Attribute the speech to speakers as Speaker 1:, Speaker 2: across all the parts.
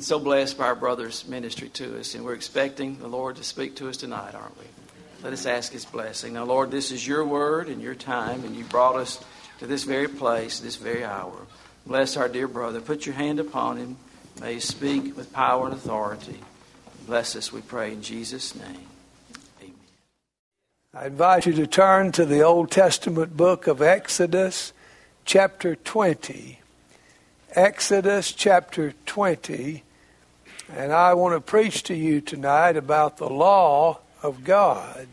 Speaker 1: been so blessed by our brother's ministry to us, and we're expecting the Lord to speak to us tonight, aren't we? Let us ask His blessing. Now, Lord, this is your word and your time, and you brought us to this very place, this very hour. Bless our dear brother. Put your hand upon him. May he speak with power and authority. Bless us, we pray, in Jesus' name. Amen.
Speaker 2: I invite you to turn to the Old Testament book of Exodus, chapter 20. Exodus chapter 20. And I want to preach to you tonight about the law of God.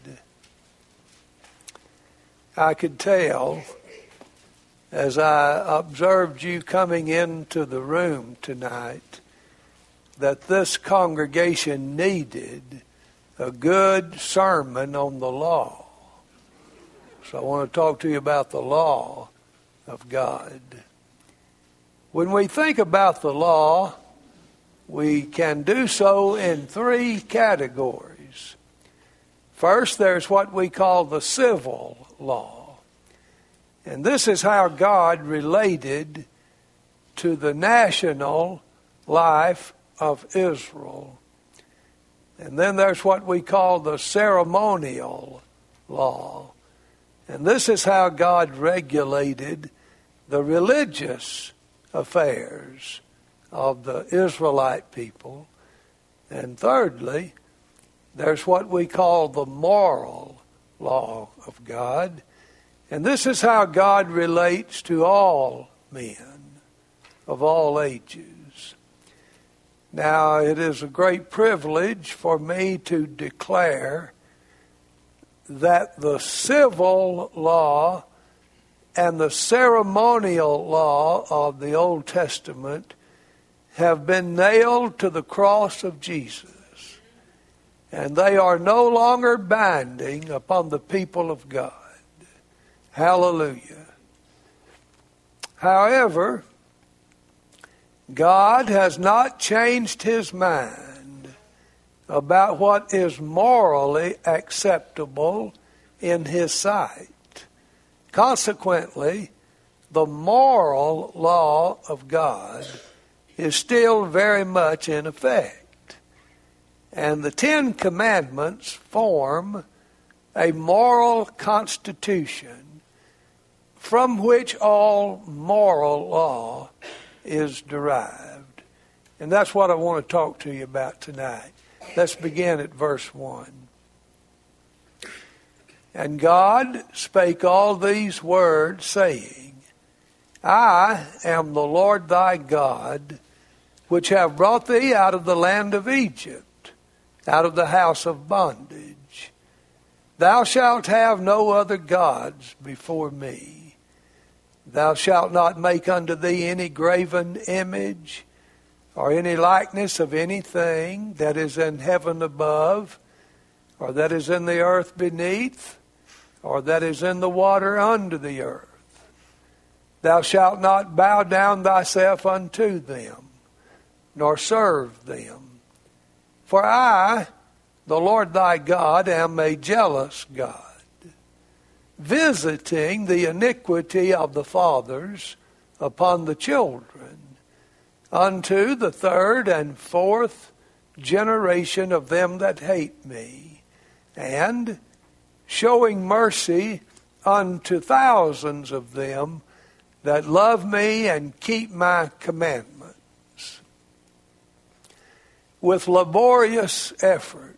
Speaker 2: I could tell as I observed you coming into the room tonight that this congregation needed a good sermon on the law. So I want to talk to you about the law of God. When we think about the law, we can do so in three categories. First, there's what we call the civil law. And this is how God related to the national life of Israel. And then there's what we call the ceremonial law. And this is how God regulated the religious affairs of the Israelite people. And thirdly, there's what we call the moral law of God. And this is how God relates to all men of all ages. Now, it is a great privilege for me to declare that the civil law and the ceremonial law of the Old Testament have been nailed to the cross of Jesus. And they are no longer binding upon the people of God. Hallelujah. However, God has not changed his mind about what is morally acceptable in his sight. Consequently, the moral law of God is still very much in effect. And the Ten Commandments form a moral constitution from which all moral law is derived. And that's what I want to talk to you about tonight. Let's begin at verse 1. And God spake all these words, saying, I am the Lord thy God, which have brought thee out of the land of Egypt, out of the house of bondage. Thou shalt have no other gods before me. Thou shalt not make unto thee any graven image, or any likeness of anything that is in heaven above, or that is in the earth beneath or that is in the water under the earth. Thou shalt not bow down thyself unto them, nor serve them. For I, the Lord thy God, am a jealous God, visiting the iniquity of the fathers upon the children, unto the third and fourth generation of them that hate me, and showing mercy unto thousands of them that love me and keep my commandments. With laborious effort,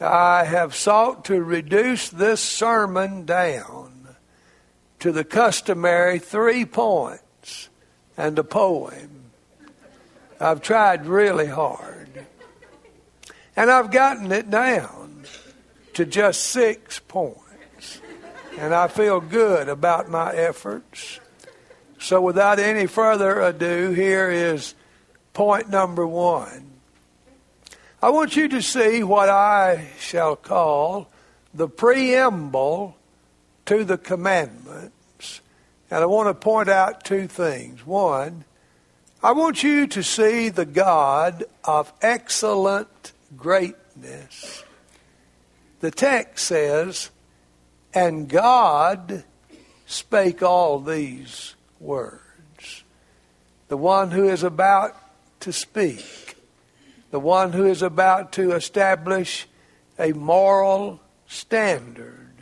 Speaker 2: I have sought to reduce this sermon down to the customary three points and a poem. I've tried really hard. And I've gotten it down to just six points. And I feel good about my efforts. So, without any further ado, here is point number one. I want you to see what I shall call the preamble to the commandments. And I want to point out two things. One, I want you to see the God of excellent greatness the text says, and God spake all these words. The one who is about to speak, the one who is about to establish a moral standard,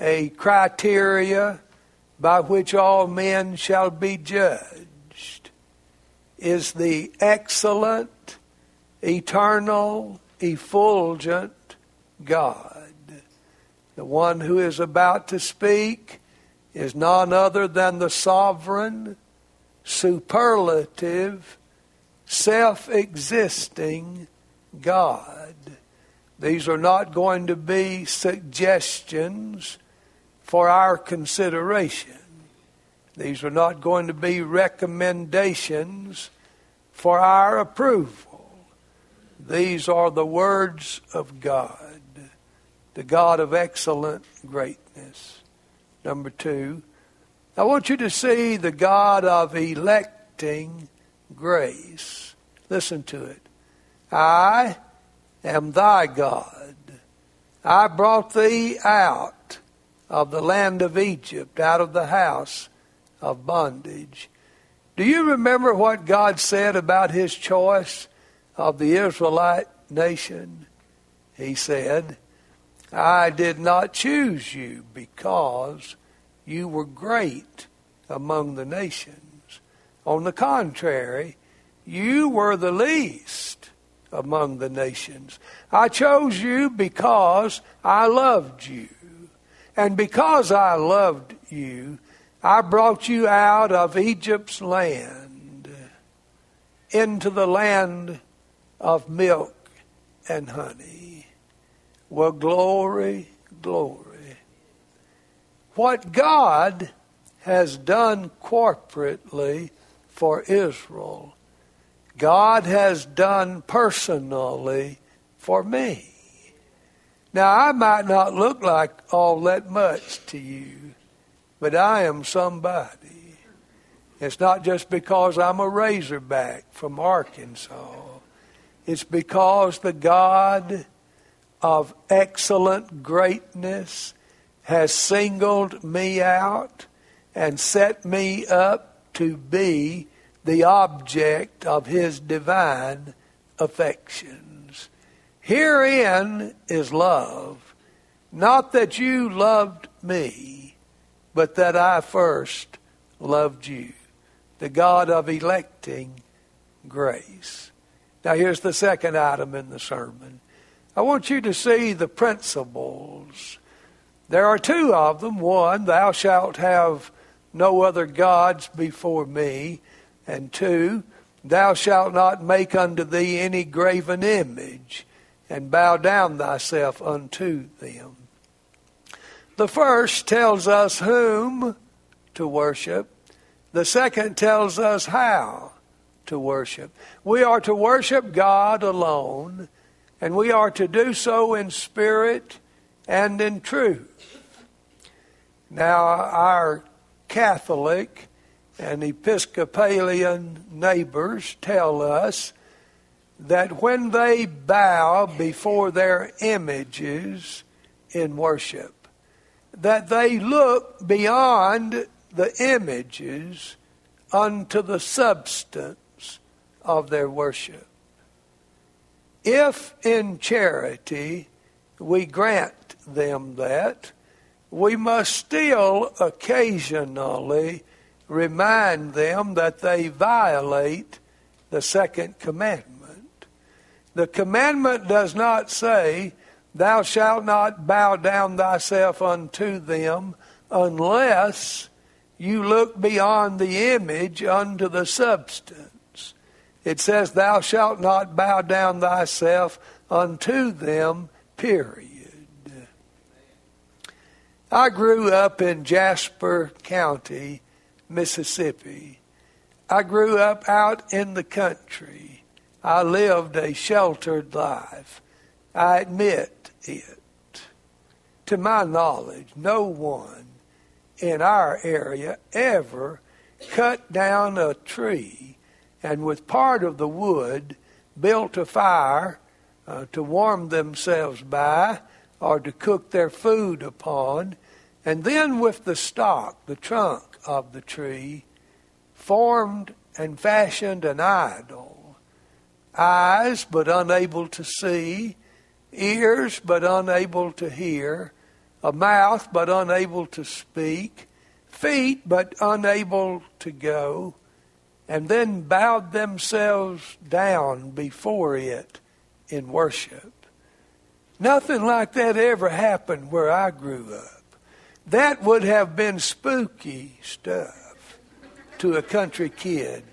Speaker 2: a criteria by which all men shall be judged, is the excellent, eternal, effulgent God. The one who is about to speak is none other than the sovereign, superlative, self existing God. These are not going to be suggestions for our consideration. These are not going to be recommendations for our approval. These are the words of God, the God of excellent greatness. Number two, I want you to see the God of electing grace. Listen to it. I am thy God. I brought thee out of the land of Egypt, out of the house of bondage. Do you remember what God said about his choice of the Israelite nation? He said, I did not choose you because you were great among the nations. On the contrary, you were the least among the nations. I chose you because I loved you. And because I loved you, I brought you out of Egypt's land into the land of milk and honey. Well, glory, glory. What God has done corporately for Israel, God has done personally for me. Now, I might not look like all that much to you, but I am somebody. It's not just because I'm a Razorback from Arkansas. It's because the God of excellent greatness has singled me out and set me up to be the object of his divine affections. Herein is love, not that you loved me, but that I first loved you. The God of electing grace. Now, here's the second item in the sermon. I want you to see the principles. There are two of them. One, thou shalt have no other gods before me. And two, thou shalt not make unto thee any graven image, and bow down thyself unto them. The first tells us whom to worship. The second tells us how to worship. We are to worship God alone, and we are to do so in spirit and in truth. Now, our Catholic and Episcopalian neighbors tell us that when they bow before their images in worship, that they look beyond the images unto the substance of their worship. If in charity we grant them that, we must still occasionally remind them that they violate the second commandment. The commandment does not say, Thou shalt not bow down thyself unto them unless you look beyond the image unto the substance. It says, Thou shalt not bow down thyself unto them, period. I grew up in Jasper County, Mississippi. I grew up out in the country. I lived a sheltered life. I admit it. To my knowledge, no one in our area ever cut down a tree and with part of the wood built a fire uh, to warm themselves by or to cook their food upon and then with the stock, the trunk of the tree, formed and fashioned an idol eyes but unable to see, ears but unable to hear, a mouth but unable to speak, feet but unable to go, and then bowed themselves down before it in worship. Nothing like that ever happened where I grew up. That would have been spooky stuff to a country kid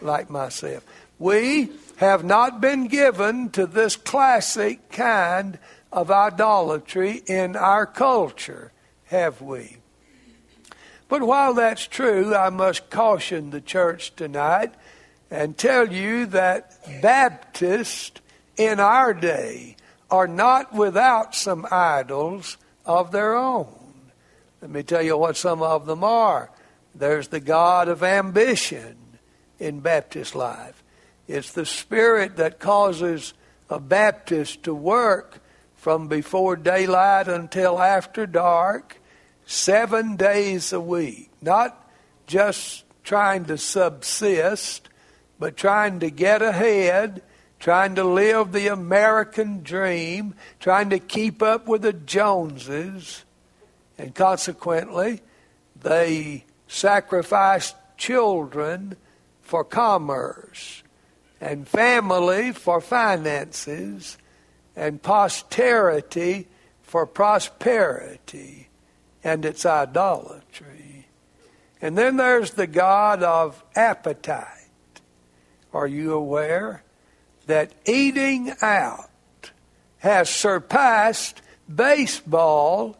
Speaker 2: like myself. We have not been given to this classic kind of idolatry in our culture, have we? But while that's true, I must caution the church tonight and tell you that Baptists in our day are not without some idols of their own. Let me tell you what some of them are. There's the God of ambition in Baptist life. It's the spirit that causes a Baptist to work from before daylight until after dark, seven days a week. Not just trying to subsist, but trying to get ahead, trying to live the American dream, trying to keep up with the Joneses. And consequently, they sacrificed children for commerce and family for finances, and posterity for prosperity, and it's idolatry. And then there's the God of appetite. Are you aware that eating out has surpassed baseball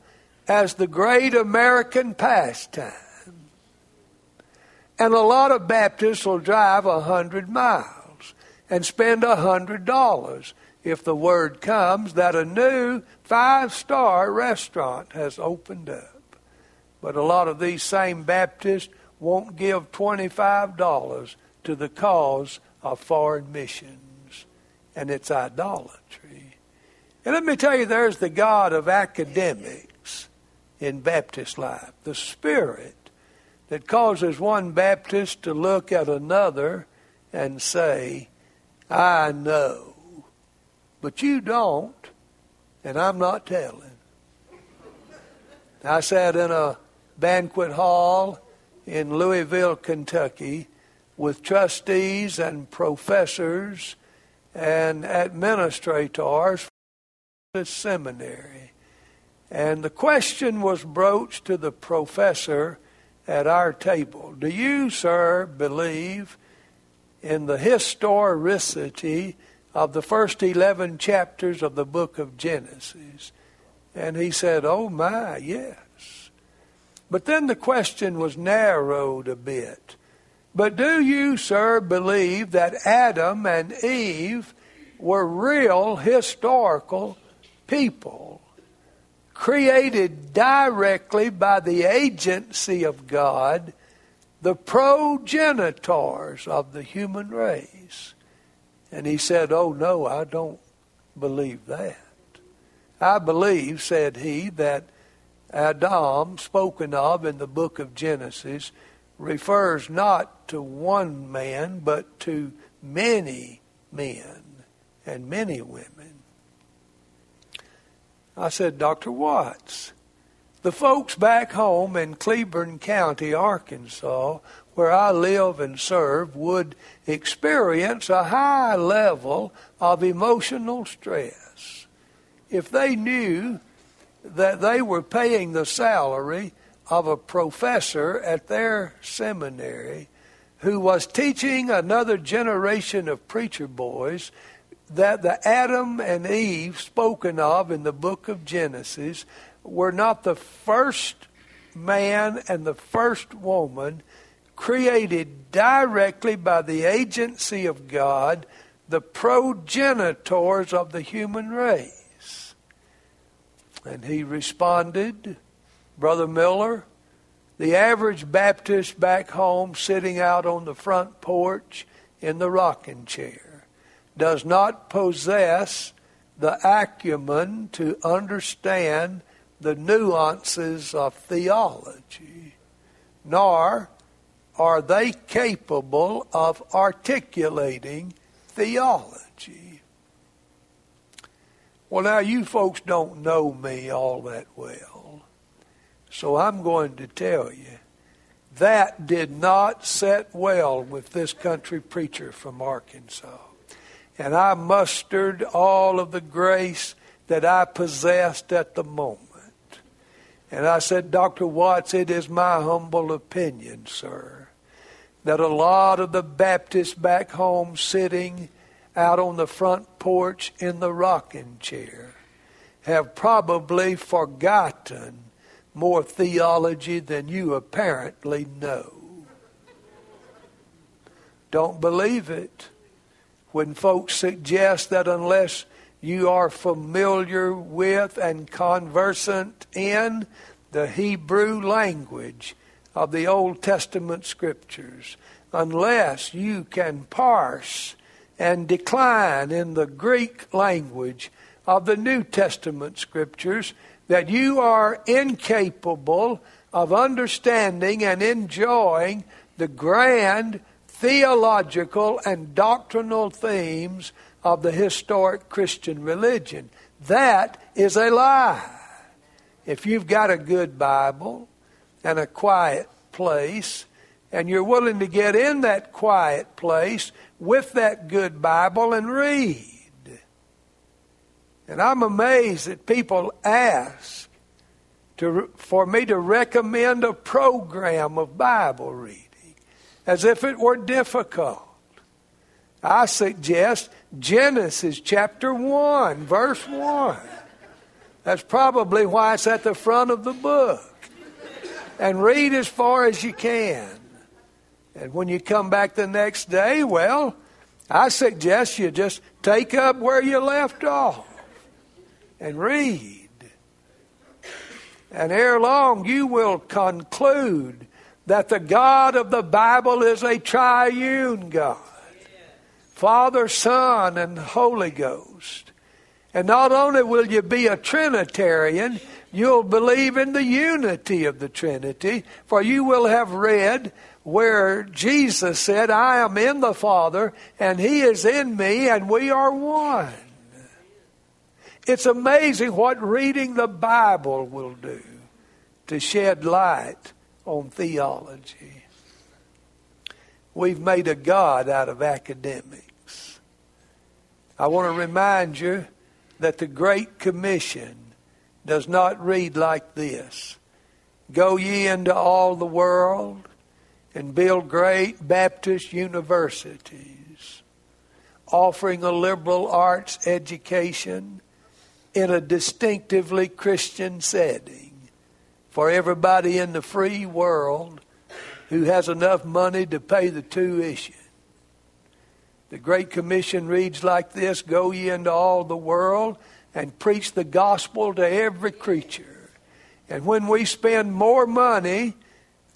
Speaker 2: as the great American pastime? And a lot of Baptists will drive a hundred miles and spend a hundred dollars if the word comes that a new five star restaurant has opened up. But a lot of these same Baptists won't give $25 to the cause of foreign missions, and it's idolatry. And let me tell you, there's the God of academics in Baptist life, the Spirit that causes one Baptist to look at another and say, I know. But you don't, and I'm not telling. I sat in a banquet hall in Louisville, Kentucky, with trustees and professors and administrators for the seminary. And the question was broached to the professor at our table Do you, sir, believe in the historicity of the first 11 chapters of the book of Genesis. And he said, Oh my, yes. But then the question was narrowed a bit. But do you, sir, believe that Adam and Eve were real historical people, created directly by the agency of God the progenitors of the human race. And he said, Oh, no, I don't believe that. I believe, said he, that Adam, spoken of in the book of Genesis, refers not to one man, but to many men and many women. I said, Dr. Watts, the folks back home in Cleburne County, Arkansas, where I live and serve, would experience a high level of emotional stress if they knew that they were paying the salary of a professor at their seminary who was teaching another generation of preacher boys that the Adam and Eve spoken of in the book of Genesis were not the first man and the first woman created directly by the agency of God, the progenitors of the human race. And he responded, Brother Miller, the average Baptist back home sitting out on the front porch in the rocking chair does not possess the acumen to understand the nuances of theology, nor are they capable of articulating theology. Well, now you folks don't know me all that well, so I'm going to tell you that did not set well with this country preacher from Arkansas. And I mustered all of the grace that I possessed at the moment. And I said, Dr. Watts, it is my humble opinion, sir, that a lot of the Baptists back home sitting out on the front porch in the rocking chair have probably forgotten more theology than you apparently know. Don't believe it when folks suggest that unless you are familiar with and conversant in the Hebrew language of the Old Testament scriptures, unless you can parse and decline in the Greek language of the New Testament scriptures, that you are incapable of understanding and enjoying the grand theological and doctrinal themes of the historic Christian religion. That is a lie. If you've got a good Bible and a quiet place, and you're willing to get in that quiet place with that good Bible and read. And I'm amazed that people ask to, for me to recommend a program of Bible reading as if it were difficult. I suggest Genesis chapter 1, verse 1. That's probably why it's at the front of the book. And read as far as you can. And when you come back the next day, well, I suggest you just take up where you left off and read. And ere long, you will conclude that the God of the Bible is a triune God. Father, Son, and Holy Ghost. And not only will you be a Trinitarian, you'll believe in the unity of the Trinity, for you will have read where Jesus said, I am in the Father, and He is in me, and we are one. It's amazing what reading the Bible will do to shed light on theology. We've made a God out of academics. I want to remind you that the Great Commission does not read like this Go ye into all the world and build great Baptist universities, offering a liberal arts education in a distinctively Christian setting for everybody in the free world who has enough money to pay the tuition. The Great Commission reads like this Go ye into all the world and preach the gospel to every creature. And when we spend more money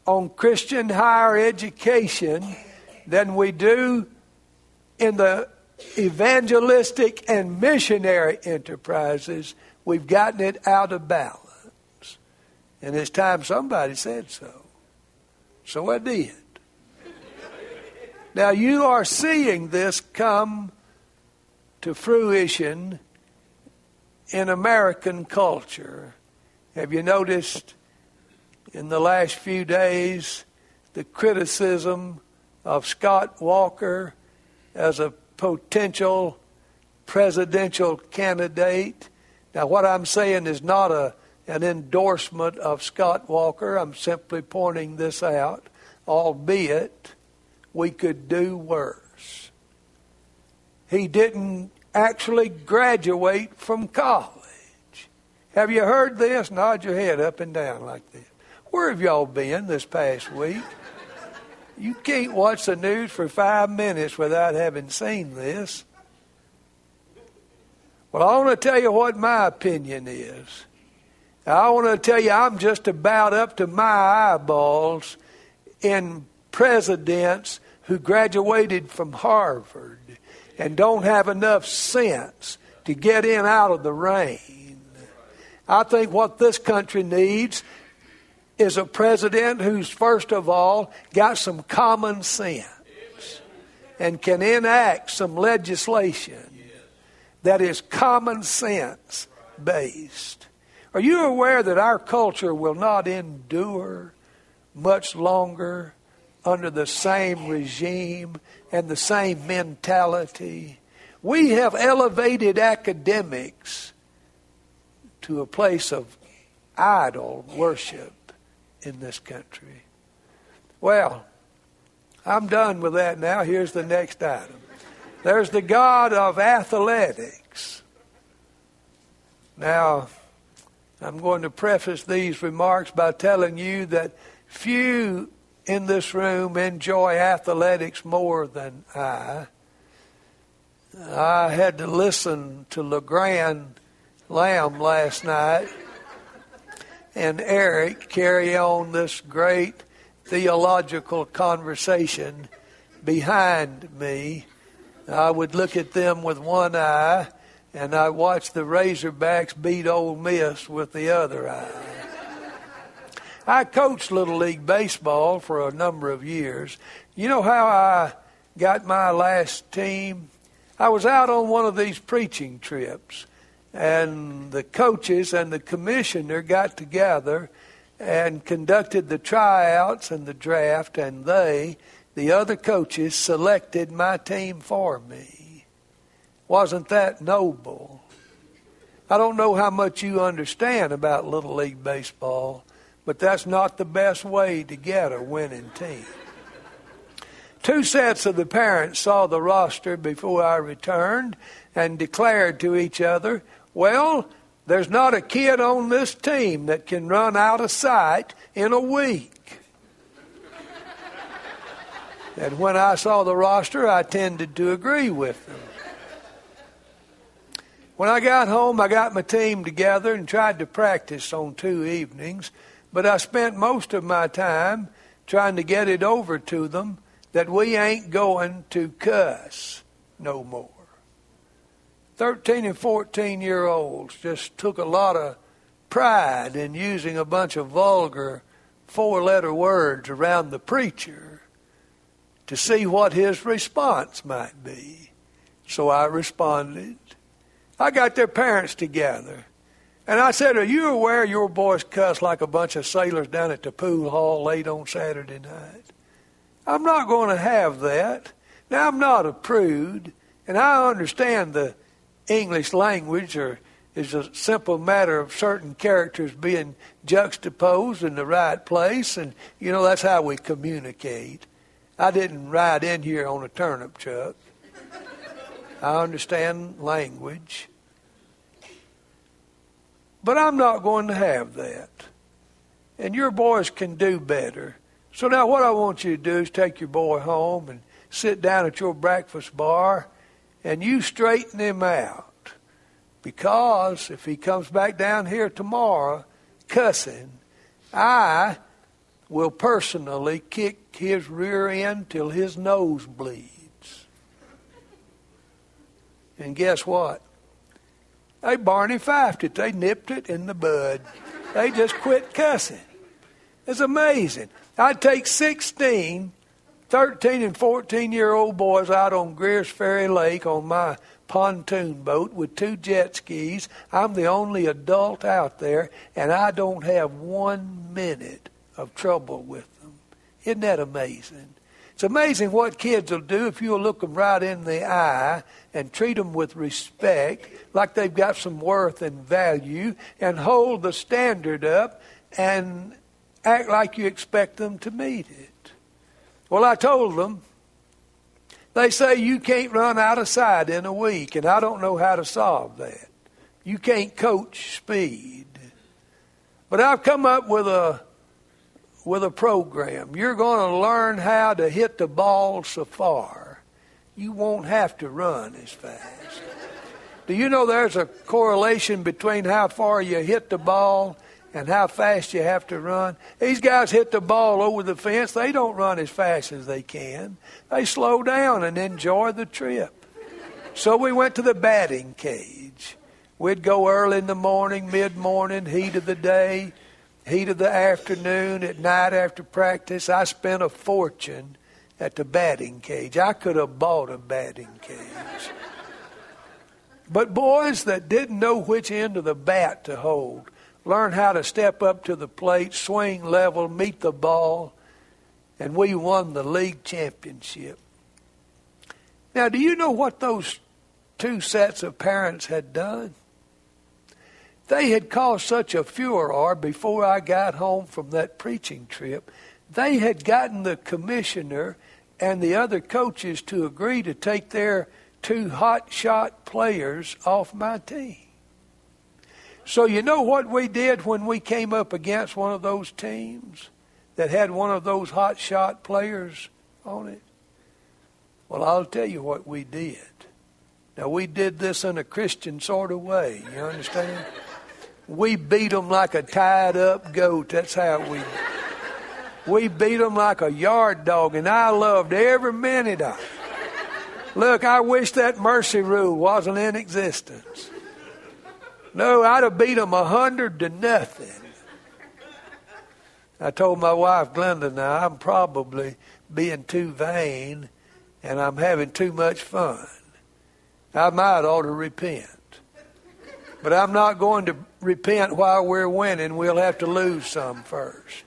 Speaker 2: on Christian higher education than we do in the evangelistic and missionary enterprises, we've gotten it out of balance. And it's time somebody said so. So I did. Now you are seeing this come to fruition in American culture. Have you noticed in the last few days the criticism of Scott Walker as a potential presidential candidate? Now, what I'm saying is not a, an endorsement of Scott Walker. I'm simply pointing this out, albeit we could do worse. He didn't actually graduate from college. Have you heard this? Nod your head up and down like this. Where have y'all been this past week? You can't watch the news for five minutes without having seen this. Well, I want to tell you what my opinion is. I want to tell you I'm just about up to my eyeballs in presidents who graduated from Harvard and don't have enough sense to get in out of the rain. I think what this country needs is a president who's, first of all, got some common sense. and can enact some legislation that is common sense based. Are you aware that our culture will not endure much longer under the same regime and the same mentality? We have elevated academics to a place of idol worship in this country. Well, I'm done with that now. Here's the next item. There's the God of athletics. Now, I'm going to preface these remarks by telling you that few in this room enjoy athletics more than I. I had to listen to LeGrand Lamb last night and Eric carry on this great theological conversation behind me. I would look at them with one eye, and I watched the Razorbacks beat Ole Miss with the other eye. I coached Little League Baseball for a number of years. You know how I got my last team? I was out on one of these preaching trips, and the coaches and the commissioner got together and conducted the tryouts and the draft, and they, the other coaches, selected my team for me. Wasn't that noble? I don't know how much you understand about Little League Baseball, but that's not the best way to get a winning team. Two sets of the parents saw the roster before I returned and declared to each other, Well, there's not a kid on this team that can run out of sight in a week. and when I saw the roster, I tended to agree with them. When I got home, I got my team together and tried to practice on two evenings, but I spent most of my time trying to get it over to them that we ain't going to cuss no more. 13 and 14 year olds just took a lot of pride in using a bunch of vulgar four letter words around the preacher to see what his response might be. So I responded. I got their parents together. And I said, Are you aware your boys cuss like a bunch of sailors down at the pool hall late on Saturday night? I'm not going to have that. Now, I'm not a prude, and I understand the English language or is a simple matter of certain characters being juxtaposed in the right place, and you know that's how we communicate. I didn't ride in here on a turnip truck. I understand language. But I'm not going to have that. And your boys can do better. So now what I want you to do is take your boy home and sit down at your breakfast bar and you straighten him out. Because if he comes back down here tomorrow cussing, I will personally kick his rear end till his nose bleeds. And guess what? They Barney fifed it. They nipped it in the bud. They just quit cussing. It's amazing. I'd take 16 13 and 14 year old boys out on Greers Ferry Lake on my pontoon boat with two jet skis. I'm the only adult out there, and I don't have one minute of trouble with them. Isn't that amazing? It's amazing what kids will do if you'll look them right in the eye and treat them with respect, like they've got some worth and value, and hold the standard up and act like you expect them to meet it. Well, I told them, they say you can't run out of sight in a week, and I don't know how to solve that. You can't coach speed. But I've come up with a with a program. You're going to learn how to hit the ball so far. You won't have to run as fast. Do you know there's a correlation between how far you hit the ball and how fast you have to run. These guys hit the ball over the fence. They don't run as fast as they can. They slow down and enjoy the trip. So we went to the batting cage. We'd go early in the morning, mid morning, heat of the day, heat of the afternoon, at night after practice. I spent a fortune at the batting cage. I could have bought a batting cage. But boys that didn't know which end of the bat to hold learned how to step up to the plate, swing level, meet the ball, and we won the league championship. Now, do you know what those two sets of parents had done? They had caused such a furor before I got home from that preaching trip. They had gotten the commissioner and the other coaches to agree to take their two hot shot players off my team. So, you know what we did when we came up against one of those teams that had one of those hot shot players on it? Well, I'll tell you what we did. Now, we did this in a Christian sort of way. You understand? We beat them like a tied up goat. That's how we. We beat them like a yard dog, and I loved every minute of it. Look, I wish that mercy rule wasn't in existence. No, I'd have beat them a hundred to nothing. I told my wife Glenda, now I'm probably being too vain, and I'm having too much fun. I might ought to repent. But I'm not going to repent while we're winning. We'll have to lose some first.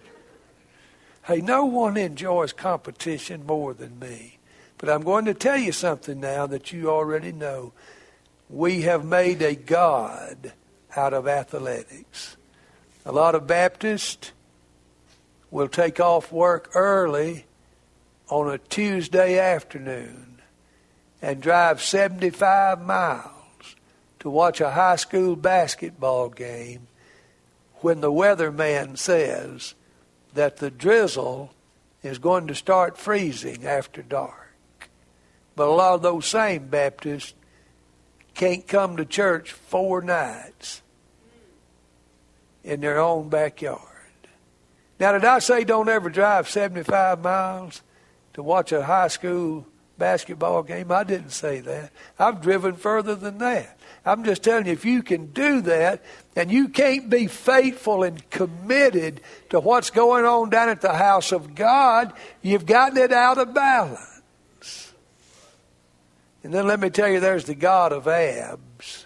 Speaker 2: Hey, no one enjoys competition more than me. But I'm going to tell you something now that you already know. We have made a God out of athletics. A lot of Baptists will take off work early on a Tuesday afternoon and drive 75 miles to watch a high school basketball game when the weatherman says that the drizzle is going to start freezing after dark. But a lot of those same Baptists can't come to church four nights in their own backyard. Now, did I say don't ever drive 75 miles to watch a high school basketball game? I didn't say that. I've driven further than that. I'm just telling you, if you can do that and you can't be faithful and committed to what's going on down at the house of God, you've gotten it out of balance. And then let me tell you, there's the God of abs.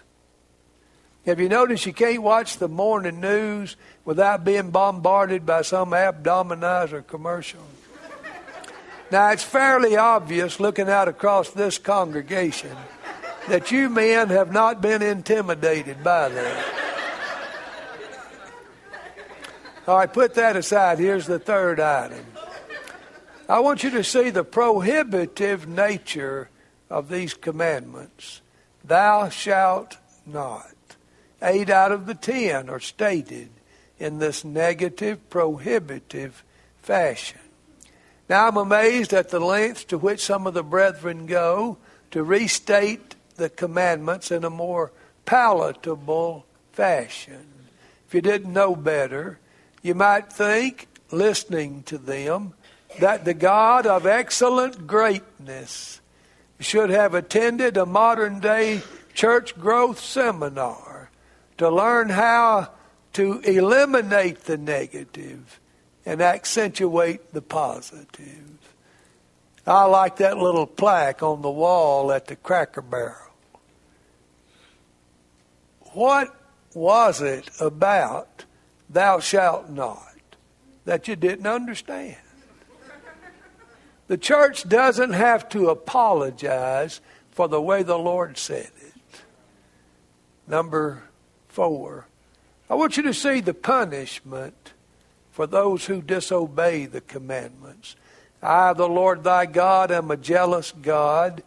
Speaker 2: Have you noticed you can't watch the morning news without being bombarded by some abdominizer commercial? Now, it's fairly obvious looking out across this congregation that you men have not been intimidated by that. All right, put that aside. Here's the third item. I want you to see the prohibitive nature of these commandments. Thou shalt not. Eight out of the ten are stated in this negative, prohibitive fashion. Now I'm amazed at the lengths to which some of the brethren go to restate the commandments in a more palatable fashion. If you didn't know better, you might think, listening to them, that the God of excellent greatness should have attended a modern day church growth seminar to learn how to eliminate the negative and accentuate the positive. I like that little plaque on the wall at the Cracker Barrel. What was it about thou shalt not that you didn't understand? The church doesn't have to apologize for the way the Lord said it. Number four, I want you to see the punishment for those who disobey the commandments. I, the Lord thy God, am a jealous God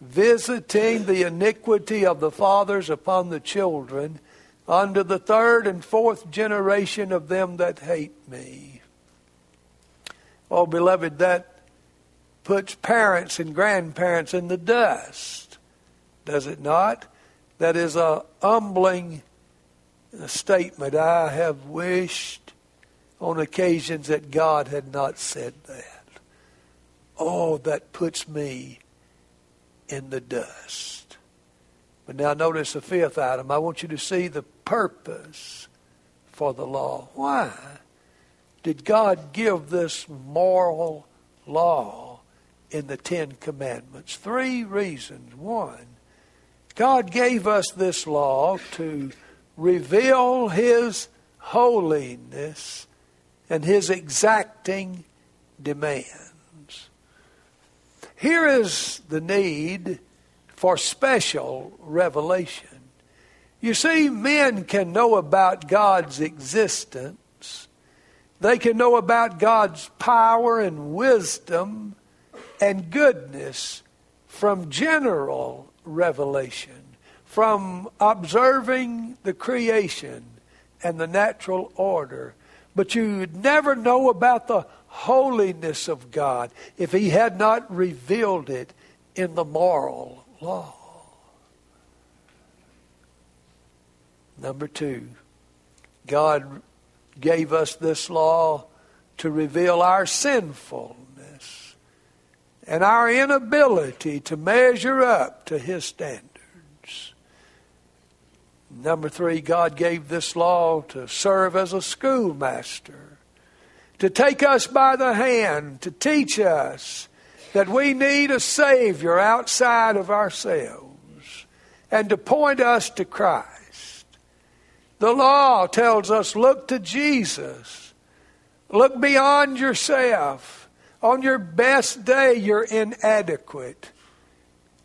Speaker 2: visiting the iniquity of the fathers upon the children unto the third and fourth generation of them that hate me. Oh, beloved, that puts parents and grandparents in the dust, does it not? That is a humbling statement. I have wished on occasions that God had not said that. Oh, that puts me in the dust. But now notice the fifth item. I want you to see the purpose for the law. Why did God give this moral law in the Ten Commandments. Three reasons. One, God gave us this law to reveal His holiness and His exacting demands. Here is the need for special revelation. You see, men can know about God's existence, they can know about God's power and wisdom and goodness from general revelation, from observing the creation and the natural order. But you would never know about the holiness of God if He had not revealed it in the moral law. Number two, God gave us this law to reveal our sinfulness and our inability to measure up to His standards. Number three, God gave this law to serve as a schoolmaster, to take us by the hand, to teach us that we need a Savior outside of ourselves, and to point us to Christ. The law tells us look to Jesus. Look beyond yourself. On your best day, you're inadequate.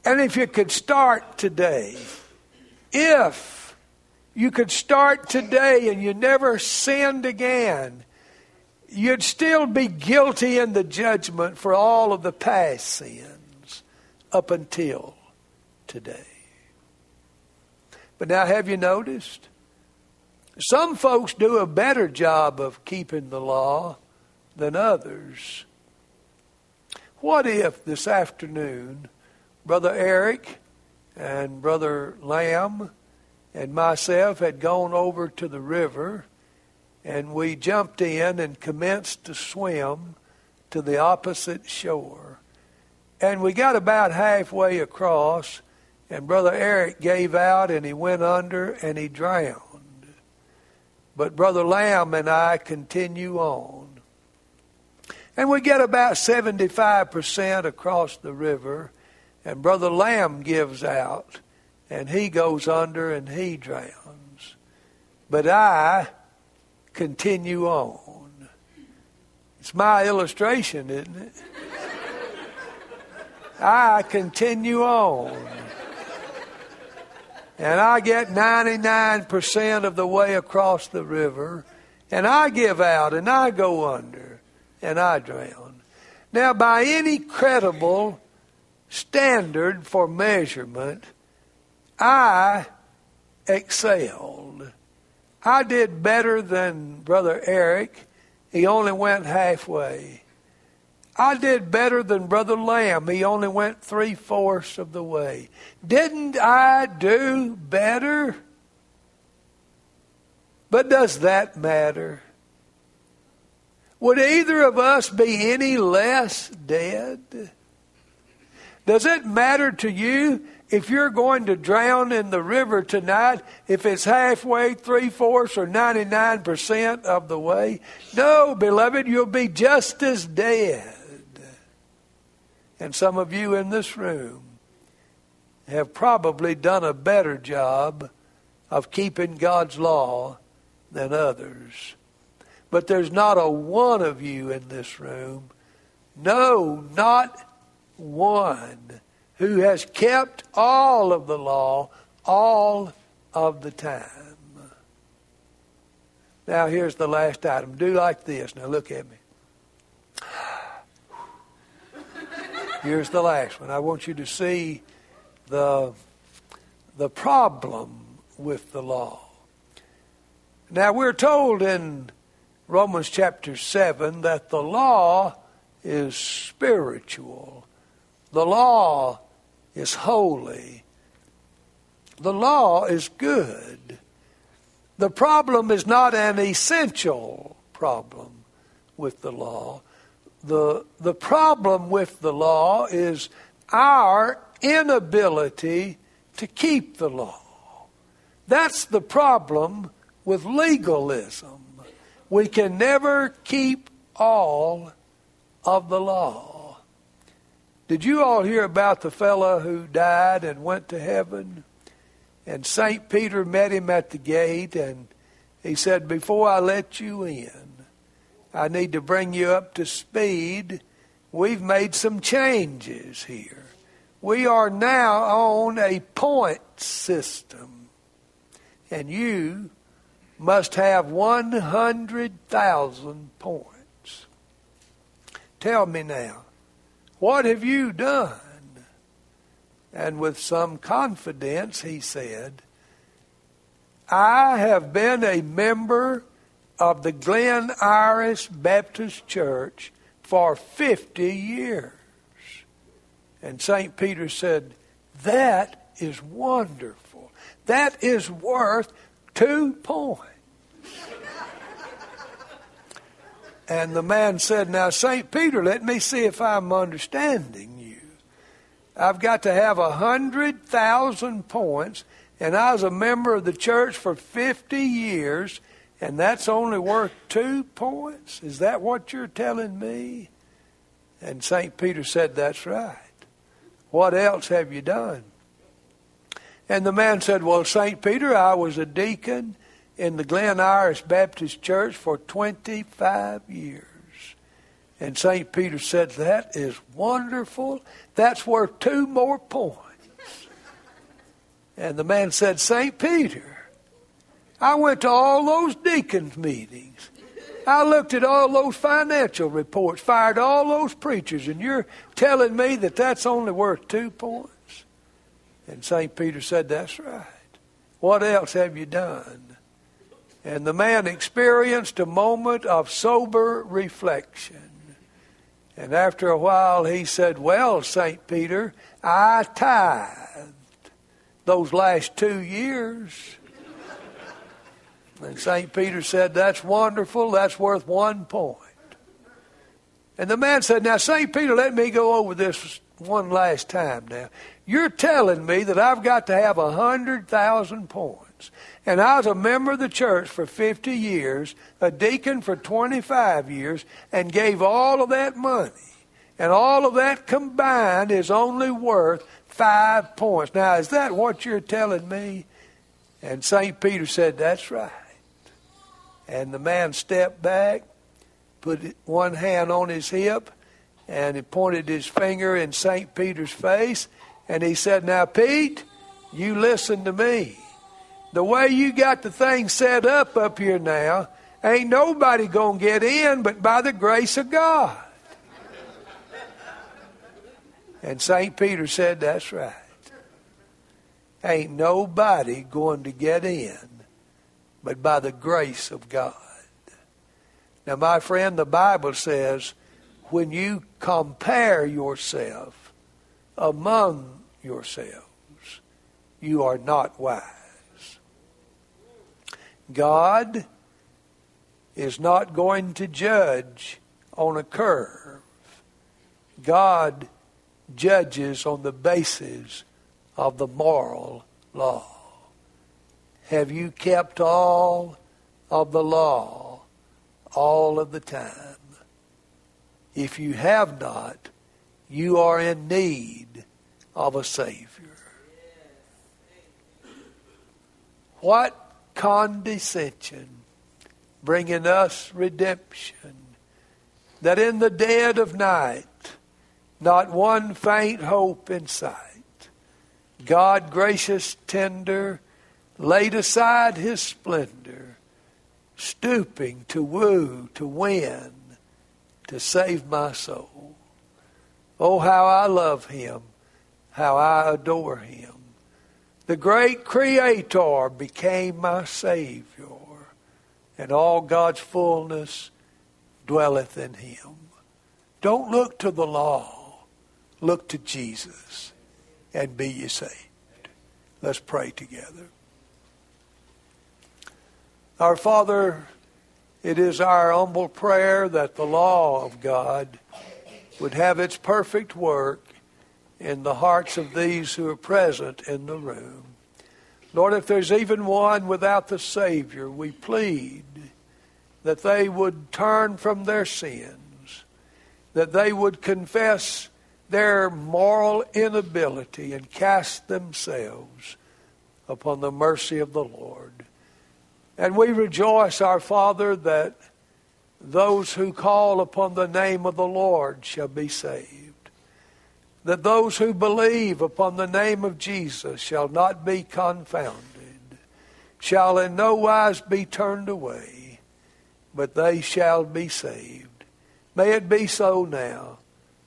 Speaker 2: And if you could start today, if you could start today and you never sinned again, you'd still be guilty in the judgment for all of the past sins up until today. But now, have you noticed? Some folks do a better job of keeping the law than others. What if this afternoon Brother Eric and Brother Lamb and myself had gone over to the river and we jumped in and commenced to swim to the opposite shore? And we got about halfway across, and Brother Eric gave out and he went under and he drowned. But Brother Lamb and I continue on. And we get about 75% across the river, and Brother Lamb gives out, and he goes under and he drowns. But I continue on. It's my illustration, isn't it? I continue on. And I get 99% of the way across the river, and I give out, and I go under, and I drown. Now, by any credible standard for measurement, I excelled. I did better than Brother Eric. He only went halfway. I did better than Brother Lamb. He only went three fourths of the way. Didn't I do better? But does that matter? Would either of us be any less dead? Does it matter to you if you're going to drown in the river tonight, if it's halfway, three fourths, or 99% of the way? No, beloved, you'll be just as dead. And some of you in this room have probably done a better job of keeping God's law than others. But there's not a one of you in this room, no, not one, who has kept all of the law all of the time. Now, here's the last item. Do like this. Now, look at me. Here's the last one. I want you to see the, the problem with the law. Now, we're told in Romans chapter 7 that the law is spiritual, the law is holy, the law is good. The problem is not an essential problem with the law the, the problem with the law is our inability to keep the law. That's the problem with legalism. We can never keep all of the law. Did you all hear about the fellow who died and went to heaven? And St. Peter met him at the gate and he said, Before I let you in, I need to bring you up to speed. We've made some changes here. We are now on a point system. And you must have 100,000 points. Tell me now, what have you done? And with some confidence, he said, I have been a member of the Glen Iris Baptist Church for 50 years. And St. Peter said, That is wonderful. That is worth two points. And the man said, Now, St. Peter, let me see if I'm understanding you. I've got to have a hundred thousand points and I was a member of the church for 50 years, and that's only worth two points? Is that what you're telling me? And St. Peter said, That's right. What else have you done? And the man said, Well, St. Peter, I was a deacon in the Glen Iris Baptist Church for 25 years. And St. Peter said, That is wonderful. That's worth two more points. And the man said, St. Peter, I went to all those deacons' meetings. I looked at all those financial reports, fired all those preachers, and you're telling me that that's only worth two points? And St. Peter said, That's right. What else have you done? And the man experienced a moment of sober reflection. And after a while, he said, Well, St. Peter, I tithed those last two years. And St. Peter said, That's wonderful. That's worth one point. And the man said, Now, St. Peter, let me go over this one last time now. You're telling me that I've got to have a hundred thousand points. And I was a member of the church for 50 years, a deacon for 25 years, and gave all of that money. And all of that combined is only worth five points. Now, is that what you're telling me? And St. Peter said, That's right. And the man stepped back, put one hand on his hip, and he pointed his finger in St. Peter's face, and he said, Now, Pete, you listen to me. The way you got the thing set up up here now, ain't nobody going to get in but by the grace of God. And St. Peter said, That's right. Ain't nobody going to get in but by the grace of God. Now, my friend, the Bible says when you compare yourself among yourselves, you are not wise. God is not going to judge on a curve. God judges on the basis of the moral law. Have you kept all of the law all of the time? If you have not, you are in need of a Savior. What condescension bringing us redemption that in the dead of night not one faint hope in sight. God, gracious, tender, laid aside his splendor, stooping to woo, to win, to save my soul. Oh, how I love him, how I adore him. The great Creator became my Savior, and all God's fullness dwelleth in him. Don't look to the law Look to Jesus and be ye saved. Let's pray together. Our Father, it is our humble prayer that the law of God would have its perfect work in the hearts of these who are present in the room. Lord, if there's even one without the Savior, we plead that they would turn from their sins, that they would confess their moral inability and cast themselves upon the mercy of the Lord. And we rejoice, our Father, that those who call upon the name of the Lord shall be saved. That those who believe upon the name of Jesus shall not be confounded, shall in no wise be turned away, but they shall be saved. May it be so now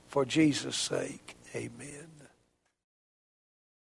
Speaker 2: for Jesus' sake. Amen.